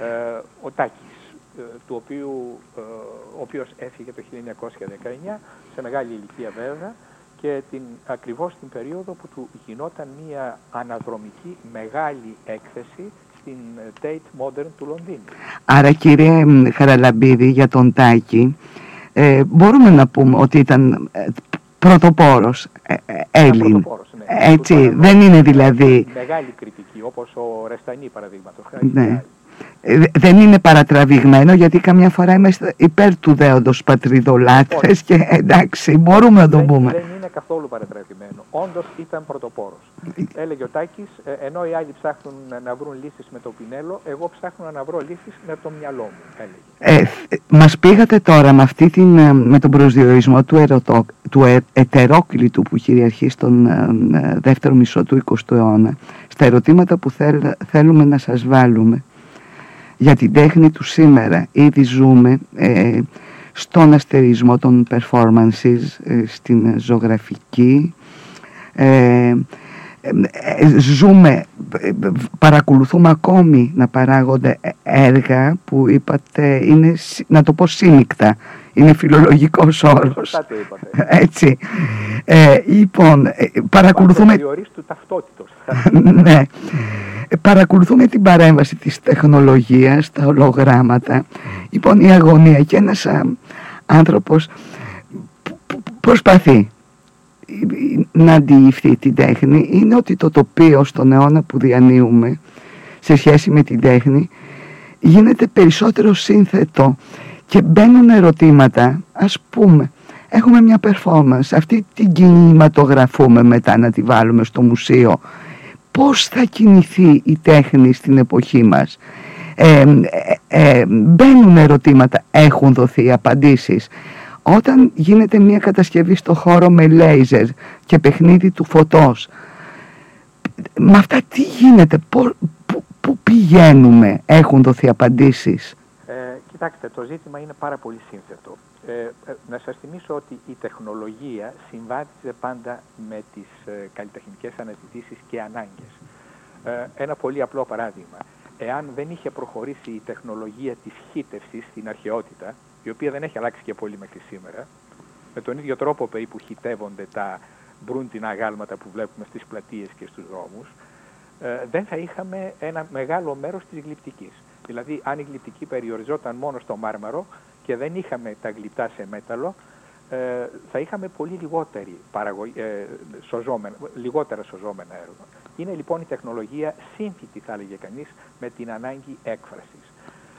Ε, ο Τάκης, ε, του οποίου, ε, ο οποίος έφυγε το 1919, σε μεγάλη ηλικία βέβαια, και την, ακριβώς την περίοδο που του γινόταν μια αναδρομική μεγάλη έκθεση στην Tate Modern του Λονδίνου.
Άρα κύριε Χαραλαμπίδη για τον Τάκη, ε, μπορούμε να πούμε ότι ήταν ε, πρωτοπόρος ε, ε Έλλην.
Ναι.
Έτσι, δεν είναι δηλαδή...
Μεγάλη κριτική, όπως ο Ρεστανή παραδείγματος.
Ναι. Ε, δεν είναι παρατραβηγμένο γιατί καμιά φορά είμαστε υπέρ του δέοντος πατριδολάτρες και εντάξει μπορούμε να το
δεν,
πούμε.
Δεν είναι καθόλου παρατραβηγμένο. Όντως ήταν πρωτοπόρος. Έλεγε ο Τάκης, ε, ενώ οι άλλοι ψάχνουν να βρουν λύσεις με το πινέλο, εγώ ψάχνω να βρω λύσεις με το μυαλό μου, έλεγε.
Ε, μας πήγατε τώρα με, αυτή την, ε, με τον προσδιορισμό του, ερωτο, του ε, ετερόκλητου που κυριαρχεί στον ε, δεύτερο μισό του 20ου αιώνα στα ερωτήματα που θέλουμε να σας βάλουμε για την τέχνη του σήμερα. Ήδη ζούμε ε, στον αστερισμό των performances, ε, στην ζωγραφική. Ε, ζούμε, παρακολουθούμε ακόμη να παράγονται έργα που είπατε είναι, να το πω σύμικτα, είναι φιλολογικός όρος. [laughs] Έτσι. Ε, λοιπόν, παρακολουθούμε...
του ταυτότητος. [laughs]
ναι. Παρακολουθούμε την παρέμβαση της τεχνολογίας, τα ολογράμματα. Λοιπόν, η αγωνία και ένας άνθρωπος προσπαθεί να αντιληφθεί την τέχνη είναι ότι το τοπίο στον αιώνα που διανύουμε σε σχέση με την τέχνη γίνεται περισσότερο σύνθετο. Και μπαίνουν ερωτήματα. Ας πούμε έχουμε μια performance. Αυτή την κινηματογραφούμε μετά να τη βάλουμε στο μουσείο πώς θα κινηθεί η τέχνη στην εποχή μας ε, ε, ε, μπαίνουν ερωτήματα έχουν δοθεί απαντήσεις όταν γίνεται μια κατασκευή στο χώρο με λέιζερ και παιχνίδι του φωτός με αυτά τι γίνεται, πού, πηγαίνουμε, έχουν δοθεί απαντήσεις.
Ε, κοιτάξτε, το ζήτημα είναι πάρα πολύ σύνθετο. Ε, ε, να σας θυμίσω ότι η τεχνολογία συμβάδιζε πάντα με τις ε, καλλιτεχνικές αναζητήσεις και ανάγκες. Ε, ένα πολύ απλό παράδειγμα. Εάν δεν είχε προχωρήσει η τεχνολογία της χύτευσης στην αρχαιότητα, η οποία δεν έχει αλλάξει και πολύ μέχρι σήμερα. Με τον ίδιο τρόπο περίπου χιτεύονται τα μπρούντινα αγάλματα που βλέπουμε στις πλατείες και στους δρόμους, ε, δεν θα είχαμε ένα μεγάλο μέρος της γλυπτικής. Δηλαδή, αν η γλυπτική περιοριζόταν μόνο στο μάρμαρο και δεν είχαμε τα γλυπτά σε μέταλλο, ε, θα είχαμε πολύ λιγότερη ε, σωζόμενα, λιγότερα σωζόμενα έργα. Είναι λοιπόν η τεχνολογία σύμφυτη, θα έλεγε κανείς, με την ανάγκη έκφρασης.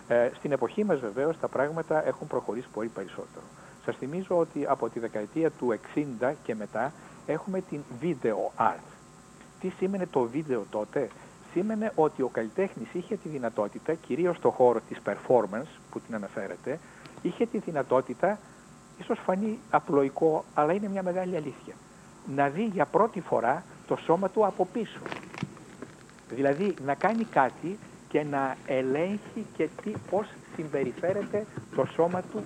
Ε, στην εποχή μας βεβαίως τα πράγματα έχουν προχωρήσει πολύ περισσότερο. Σας θυμίζω ότι από τη δεκαετία του 60 και μετά έχουμε την video art. Τι σήμαινε το βίντεο τότε; Σήμαινε ότι ο καλλιτέχνης είχε τη δυνατότητα, κυρίως στο χώρο της performance που την αναφέρεται, είχε τη δυνατότητα, ίσως φανεί απλοϊκό, αλλά είναι μια μεγάλη αλήθεια, να δει για πρώτη φορά το σώμα του από πίσω. Δηλαδή να κάνει κάτι και να ελέγχει και τι, πώς συμπεριφέρεται το σώμα του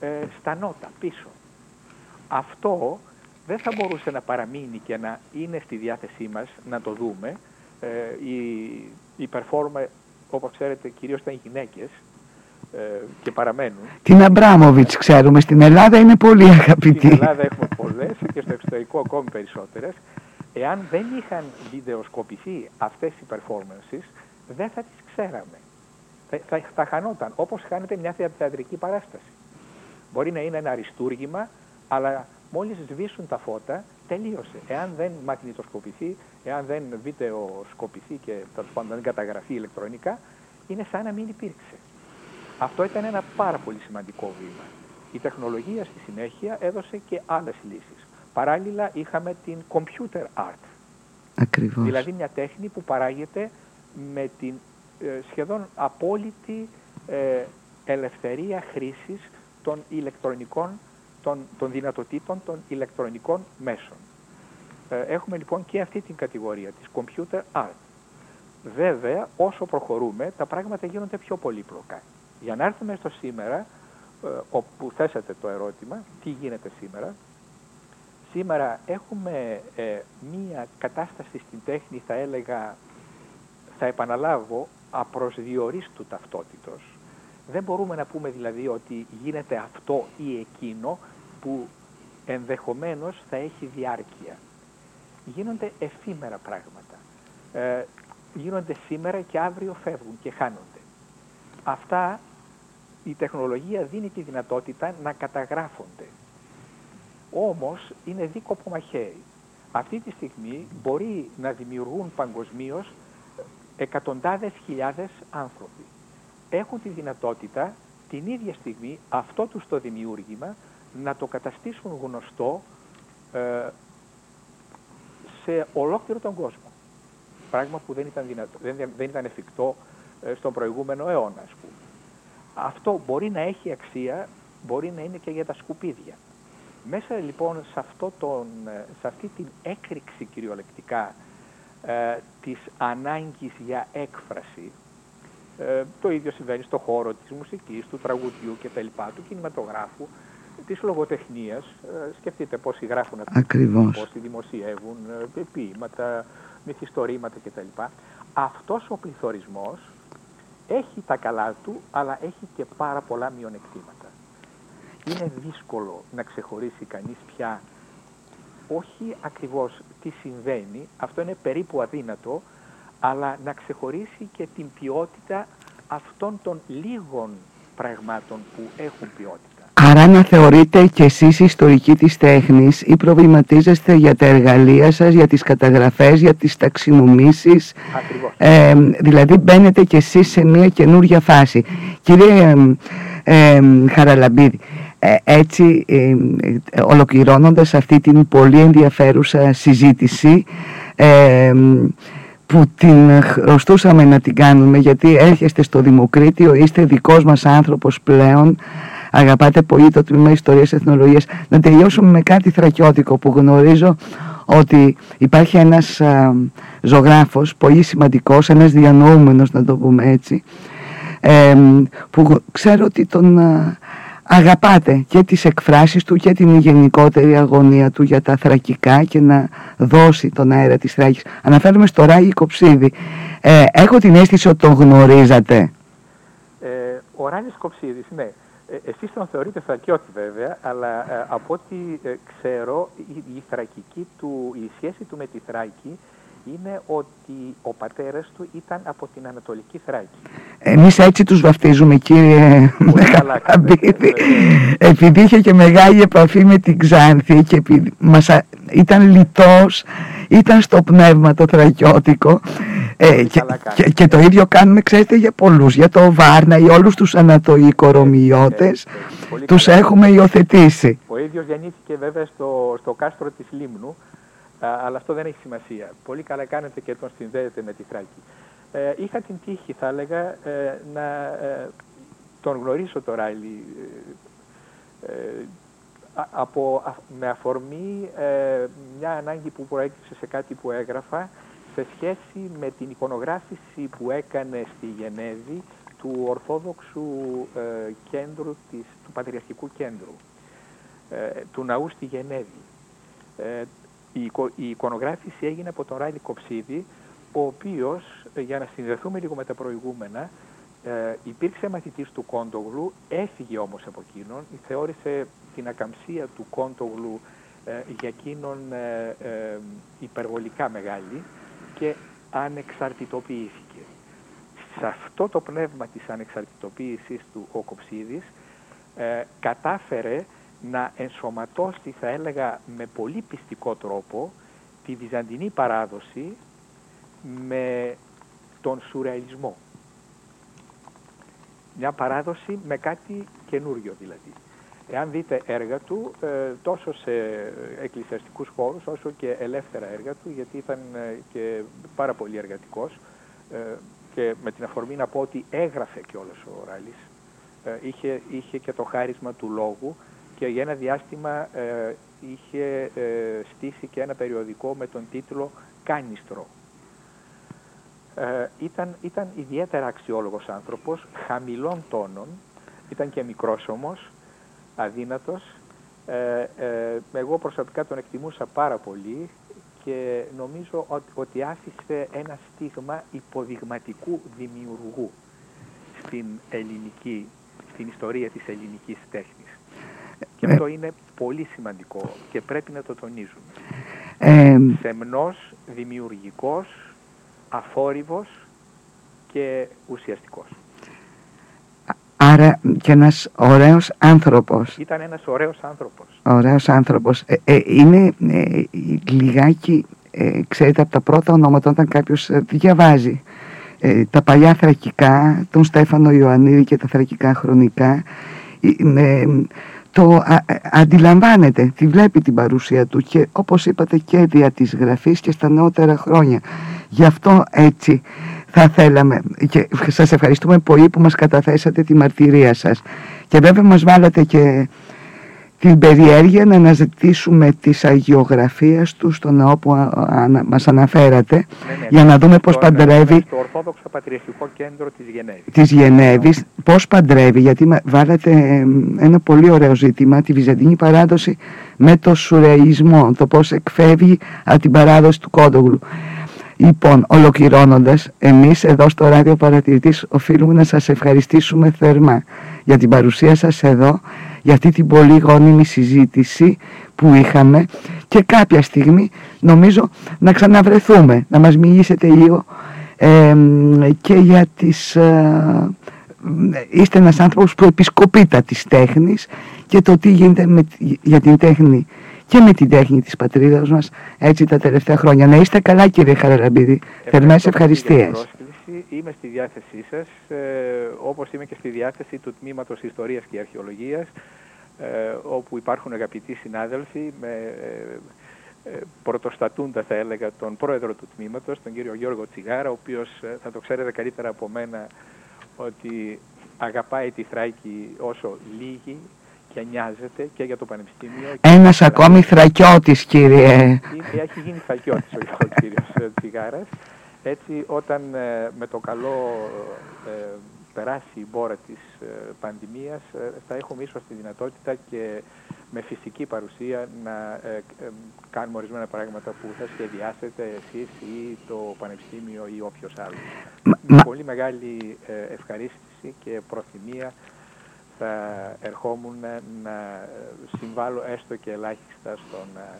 ε, στα νότα πίσω. Αυτό δεν θα μπορούσε να παραμείνει και να είναι στη διάθεσή μας να το δούμε. Ε, η, η performer, όπως ξέρετε, κυρίως ήταν οι γυναίκες ε, και παραμένουν.
Την Αμπράμοβιτς ξέρουμε, στην Ελλάδα είναι πολύ αγαπητή.
Στην Ελλάδα έχουμε πολλές και στο εξωτερικό ακόμη περισσότερες. Εάν δεν είχαν βιντεοσκοπηθεί αυτές οι performances, δεν θα τις ξέραμε. Θα, θα, θα χανόταν, όπως χάνεται μια θεατρική παράσταση. Μπορεί να είναι ένα αριστούργημα, αλλά μόλις σβήσουν τα φώτα, τελείωσε. Εάν δεν μαγνητοσκοπηθεί, εάν δεν βίντεοσκοπηθεί και πάντων δεν καταγραφεί ηλεκτρονικά, είναι σαν να μην υπήρξε. Αυτό ήταν ένα πάρα πολύ σημαντικό βήμα. Η τεχνολογία στη συνέχεια έδωσε και άλλες λύσεις. Παράλληλα είχαμε την computer art.
Ακριβώς.
Δηλαδή μια τέχνη που παράγεται με την ε, σχεδόν απόλυτη ε, ελευθερία χρήσης των ηλεκτρονικών, των, των δυνατοτήτων των ηλεκτρονικών μέσων. Ε, έχουμε λοιπόν και αυτή την κατηγορία της computer art. Βέβαια, όσο προχωρούμε, τα πράγματα γίνονται πιο πολύπλοκα. Για να έρθουμε στο σήμερα, όπου θέσατε το ερώτημα, τι γίνεται σήμερα, σήμερα έχουμε μία κατάσταση στην τέχνη, θα έλεγα, θα επαναλάβω, απροσδιορίστου ταυτότητος. Δεν μπορούμε να πούμε δηλαδή ότι γίνεται αυτό ή εκείνο που ενδεχομένως θα έχει διάρκεια. Γίνονται εφήμερα πράγματα. Ε, γίνονται σήμερα και αύριο φεύγουν και χάνονται. Αυτά η τεχνολογία δίνει τη δυνατότητα να καταγράφονται. Όμως είναι δίκοπο μαχαίρι. Αυτή τη στιγμή μπορεί να δημιουργούν παγκοσμίως εκατοντάδες χιλιάδες άνθρωποι. έχουν τη δυνατότητα την ίδια στιγμή αυτό τους το δημιούργημα να το καταστήσουν γνωστό ε, σε ολόκληρο τον κόσμο. Πράγμα που δεν ήταν, δυνατό, δεν, δεν ήταν εφικτό ε, στον προηγούμενο αιώνα, ας πούμε. Αυτό μπορεί να έχει αξία, μπορεί να είναι και για τα σκουπίδια. Μέσα λοιπόν σε, αυτό τον, ε, σε αυτή την έκρηξη κυριολεκτικά ε, της ανάγκης για έκφραση, ε, το ίδιο συμβαίνει στο χώρο της μουσικής, του τραγουδιού και τα λοιπά, του κινηματογράφου, της λογοτεχνίας. Ε, σκεφτείτε πόσοι γράφουν
Ακριβώς.
πόσοι δημοσιεύουν ε, ποίηματα, μυθιστορήματα κτλ. Αυτός ο πληθωρισμός έχει τα καλά του, αλλά έχει και πάρα πολλά μειονεκτήματα. Είναι δύσκολο να ξεχωρίσει κανείς πια όχι ακριβώς τι συμβαίνει, αυτό είναι περίπου αδύνατο, αλλά να ξεχωρίσει και την ποιότητα αυτών των λίγων πραγμάτων που έχουν ποιότητα.
Άρα να θεωρείτε κι εσείς ιστορική της τέχνης ή προβληματίζεστε για τα εργαλεία σας, για τις καταγραφές, για τις ταξινομήσεις;
Ε,
δηλαδή μπαίνετε κι εσείς σε μια καινούργια φάση. Κύριε ε, Χαραλαμπίδη, ε, έτσι ε, ολοκληρώνοντας αυτή την πολύ ενδιαφέρουσα συζήτηση που την χρωστούσαμε να την κάνουμε γιατί έρχεστε στο Δημοκρίτιο, είστε δικός μας άνθρωπος πλέον αγαπάτε πολύ το τμήμα Ιστορίας Εθνολογίας να τελειώσουμε με κάτι θρακιώτικο που γνωρίζω ότι υπάρχει ένας α, ζωγράφος πολύ σημαντικός, ένας διανοούμενος να το πούμε έτσι που ξέρω ότι τον αγαπάτε και τις εκφράσεις του και την γενικότερη αγωνία του για τα θρακικά και να δώσει τον αέρα της Θράκης. Αναφέρομαι στο Ράγι Κοψίδη. Ε, έχω την αίσθηση ότι τον γνωρίζατε.
Ε, ο Ράγης Κοψίδης, ναι. Ε, εσείς τον θεωρείτε θρακιώτη βέβαια, αλλά ε, από ό,τι ε, ξέρω η, η, θρακική του, η σχέση του με τη Θράκη είναι ότι ο πατέρας του ήταν από την Ανατολική Θράκη.
Εμείς έτσι τους βαφτίζουμε κύριε Χαμπίδη, επειδή είχε και μεγάλη επαφή με την Ξάνθη και μας, ήταν λιτός, ήταν στο πνεύμα το θρακιώτικο ε, και, και, το ίδιο κάνουμε ξέρετε για πολλούς, για το Βάρνα ή όλους τους Ανατοϊκορομιώτες, τους έχουμε υιοθετήσει.
Ο ίδιος γεννήθηκε βέβαια στο, στο κάστρο της Λίμνου, αλλά αυτό δεν έχει σημασία. Πολύ καλά κάνετε και τον συνδέετε με τη Θράκη. Ε, είχα την τύχη, θα έλεγα, ε, να ε, τον γνωρίσω το Ράιλι από, με αφορμή μια ανάγκη που προέκυψε σε κάτι που έγραφα σε σχέση με την εικονογράφηση που έκανε στη Γενέβη του Ορθόδοξου κέντρου, της, του Πατριαρχικού Κέντρου, του ναού στη Γενέβη. Η, η εικονογράφηση έγινε από τον Ράιλι Κοψίδη, ο οποίος, ε, για να συνδεθούμε λίγο με τα προηγούμενα, ε, υπήρξε μαθητής του Κόντογλου, έφυγε όμως από εκείνον, θεώρησε την ακαμψία του Κόντογλου ε, για εκείνον ε, υπερβολικά μεγάλη και ανεξαρτητοποιήθηκε. Σε αυτό το πνεύμα της ανεξαρτητοποίησης του ο Κοψίδης κατάφερε να ενσωματώσει, θα έλεγα, με πολύ πιστικό τρόπο τη βυζαντινή παράδοση με τον σουρεαλισμό. Μια παράδοση με κάτι καινούριο δηλαδή. Εάν δείτε έργα του, ε, τόσο σε εκκλησιαστικούς χώρους, όσο και ελεύθερα έργα του, γιατί ήταν ε, και πάρα πολύ εργατικός ε, και με την αφορμή να πω ότι έγραφε και όλος ο Ράλης. Είχε, είχε και το χάρισμα του λόγου και για ένα διάστημα είχε στήσει και ένα περιοδικό με τον τίτλο «Κάνιστρο» ε, ήταν, ήταν ιδιαίτερα αξιόλογος άνθρωπος, χαμηλών τόνων, ήταν και μικρός όμως, αδύνατος. Ε, ε, εγώ προσωπικά τον εκτιμούσα πάρα πολύ και νομίζω ότι, ότι άφησε ένα στίγμα υποδειγματικού δημιουργού στην ελληνική, στην ιστορία της ελληνικής τέχνης. Και αυτό είναι πολύ σημαντικό και πρέπει να το τονίζουμε. Ε, Θεμνός, δημιουργικός, αφόρυβος και ουσιαστικός.
Άρα και ένας ωραίος άνθρωπος.
Ήταν ένας ωραίος άνθρωπος.
Ωραίος άνθρωπος. Ε, ε, είναι ε, λιγάκι, ξέρετε, από τα πρώτα ονόματα όταν κάποιος διαβάζει ε, τα παλιά θρακικά, τον Στέφανο Ιωαννίδη και τα θρακικά χρονικά, ε, το αντιλαμβάνεται, τη βλέπει την παρουσία του και όπως είπατε και δια της γραφής και στα νεότερα χρόνια. Γι' αυτό έτσι θα θέλαμε και σας ευχαριστούμε πολύ που μας καταθέσατε τη μαρτυρία σας και βέβαια μας βάλατε και την περιέργεια να αναζητήσουμε τις αγιογραφίες του στον ναό που μας αναφέρατε ναι, ναι, για να δούμε πώς παντρεύει
στο Ορθόδοξο Πατριαρχικό Κέντρο της Γενέβης.
Της Γενέβης, πώς παντρεύει, γιατί βάλατε ένα πολύ ωραίο ζήτημα, τη Βυζαντινή παράδοση με το σουρεϊσμό, το πώς εκφεύγει από την παράδοση του Κόντογλου. Λοιπόν, ολοκληρώνοντας, εμείς εδώ στο Ράδιο Παρατηρητής οφείλουμε να σας ευχαριστήσουμε θερμά για την παρουσία σας εδώ, για αυτή την πολύ γόνιμη συζήτηση που είχαμε και κάποια στιγμή νομίζω να ξαναβρεθούμε, να μας μιλήσετε λίγο και για τις... Ε, είστε ένας άνθρωπος που επισκοπείται της τέχνης και το τι γίνεται με, για την τέχνη και με την τέχνη της πατρίδας μας έτσι τα τελευταία χρόνια. Να είστε καλά κύριε Χαραλαμπίδη. Θερμές ευχαριστίες.
Είμαι στη διάθεσή σας, ε, όπως είμαι και στη διάθεση του Τμήματος Ιστορίας και Αρχαιολογίας, ε, όπου υπάρχουν αγαπητοί συνάδελφοι με ε, ε, πρωτοστατούντα θα έλεγα τον πρόεδρο του τμήματος, τον κύριο Γιώργο Τσιγάρα, ο οποίος ε, θα το ξέρετε καλύτερα από μένα ότι αγαπάει τη Θράκη όσο λίγη και νοιάζεται και για το Πανεπιστήμιο.
Ένας ακόμη θρακιώτης κύριε.
Έχει γίνει θρακιώτης ο κύριος Τσιγάρας. Έτσι όταν ε, με το καλό ε, περάσει η μπόρα της ε, πανδημίας θα έχουμε ίσως τη δυνατότητα και με φυσική παρουσία να κάνουμε ορισμένα πράγματα που θα σχεδιάσετε εσείς ή το Πανεπιστήμιο ή όποιος άλλος. Με πολύ μεγάλη ευχαρίστηση και προθυμία θα ερχόμουν να συμβάλλω έστω και ελάχιστα στο να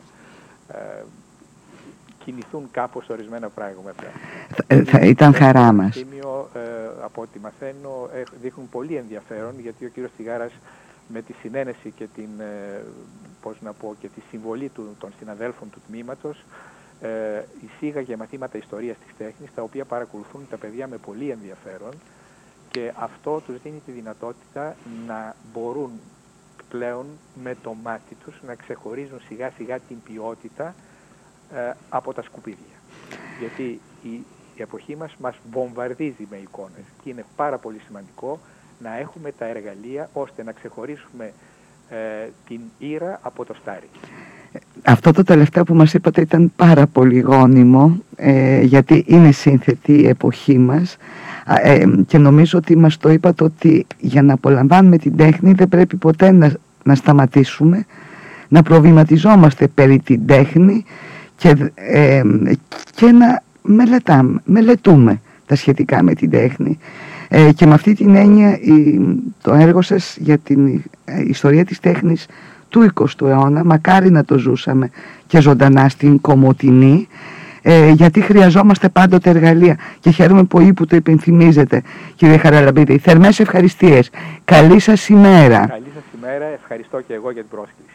κινηθούν κάπως ορισμένα πράγματα.
Θα, θα ήταν χαρά μας.
Ε, από ό,τι μαθαίνω δείχνουν πολύ ενδιαφέρον γιατί ο κύριος Τιγάρας με τη συνένεση και την, ε, πώς να πω, και τη συμβολή του, των συναδέλφων του τμήματος ε, εισήγαγε μαθήματα ιστορίας της τέχνης τα οποία παρακολουθούν τα παιδιά με πολύ ενδιαφέρον και αυτό τους δίνει τη δυνατότητα να μπορούν πλέον με το μάτι τους να ξεχωρίζουν σιγά σιγά την ποιότητα ε, από τα σκουπίδια. Γιατί η, η εποχή μας μας βομβαρδίζει με εικόνες και είναι πάρα πολύ σημαντικό να έχουμε τα εργαλεία ώστε να ξεχωρίσουμε ε, την ήρα από το στάρι.
Αυτό το τελευταίο που μας είπατε ήταν πάρα πολύ γόνιμο ε, γιατί είναι σύνθετη η εποχή μας ε, και νομίζω ότι μας το είπατε ότι για να απολαμβάνουμε την τέχνη δεν πρέπει ποτέ να, να σταματήσουμε να προβληματιζόμαστε περί την τέχνη και, ε, και να μελετάμε, μελετούμε τα σχετικά με την τέχνη ε, και με αυτή την έννοια το έργο σας για την ε, ιστορία της τέχνης του 20ου αιώνα μακάρι να το ζούσαμε και ζωντανά στην Κομωτινή ε, γιατί χρειαζόμαστε πάντοτε εργαλεία και χαίρομαι πολύ που το υπενθυμίζετε κύριε Χαραλαμπίδη. Θερμές ευχαριστίες. Καλή σας ημέρα.
Καλή σας ημέρα. Ευχαριστώ και εγώ για την πρόσκληση.